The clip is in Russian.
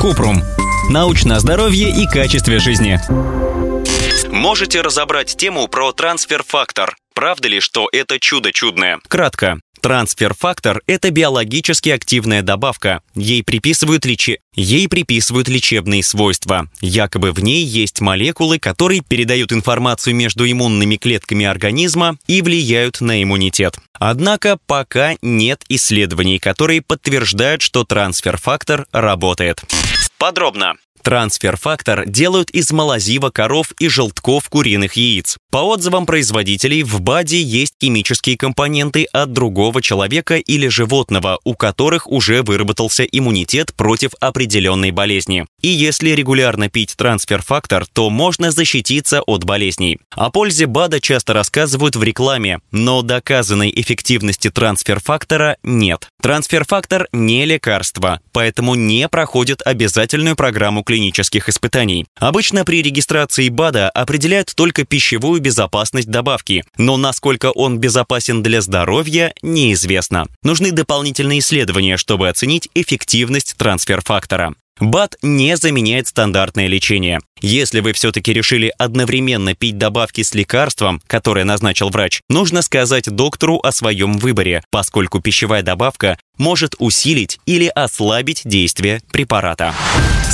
Купрум. Научное здоровье и качестве жизни. Можете разобрать тему про трансфер-фактор. Правда ли, что это чудо чудное? Кратко. Трансфер-фактор – это биологически активная добавка. Ей приписывают, лечи... Ей приписывают лечебные свойства. Якобы в ней есть молекулы, которые передают информацию между иммунными клетками организма и влияют на иммунитет. Однако пока нет исследований, которые подтверждают, что трансфер-фактор работает. Подробно. Трансфер-фактор делают из малозива коров и желтков куриных яиц. По отзывам производителей, в БАДе есть химические компоненты от другого человека или животного, у которых уже выработался иммунитет против определенной болезни. И если регулярно пить трансфер-фактор, то можно защититься от болезней. О пользе БАДа часто рассказывают в рекламе, но доказанной эффективности трансфер-фактора нет. Трансфер-фактор не лекарство, поэтому не проходит обязательную программу клинических испытаний. Обычно при регистрации БАДа определяют только пищевую безопасность добавки, но насколько он безопасен для здоровья, неизвестно. Нужны дополнительные исследования, чтобы оценить эффективность трансфер-фактора. БАД не заменяет стандартное лечение. Если вы все-таки решили одновременно пить добавки с лекарством, которое назначил врач, нужно сказать доктору о своем выборе, поскольку пищевая добавка может усилить или ослабить действие препарата.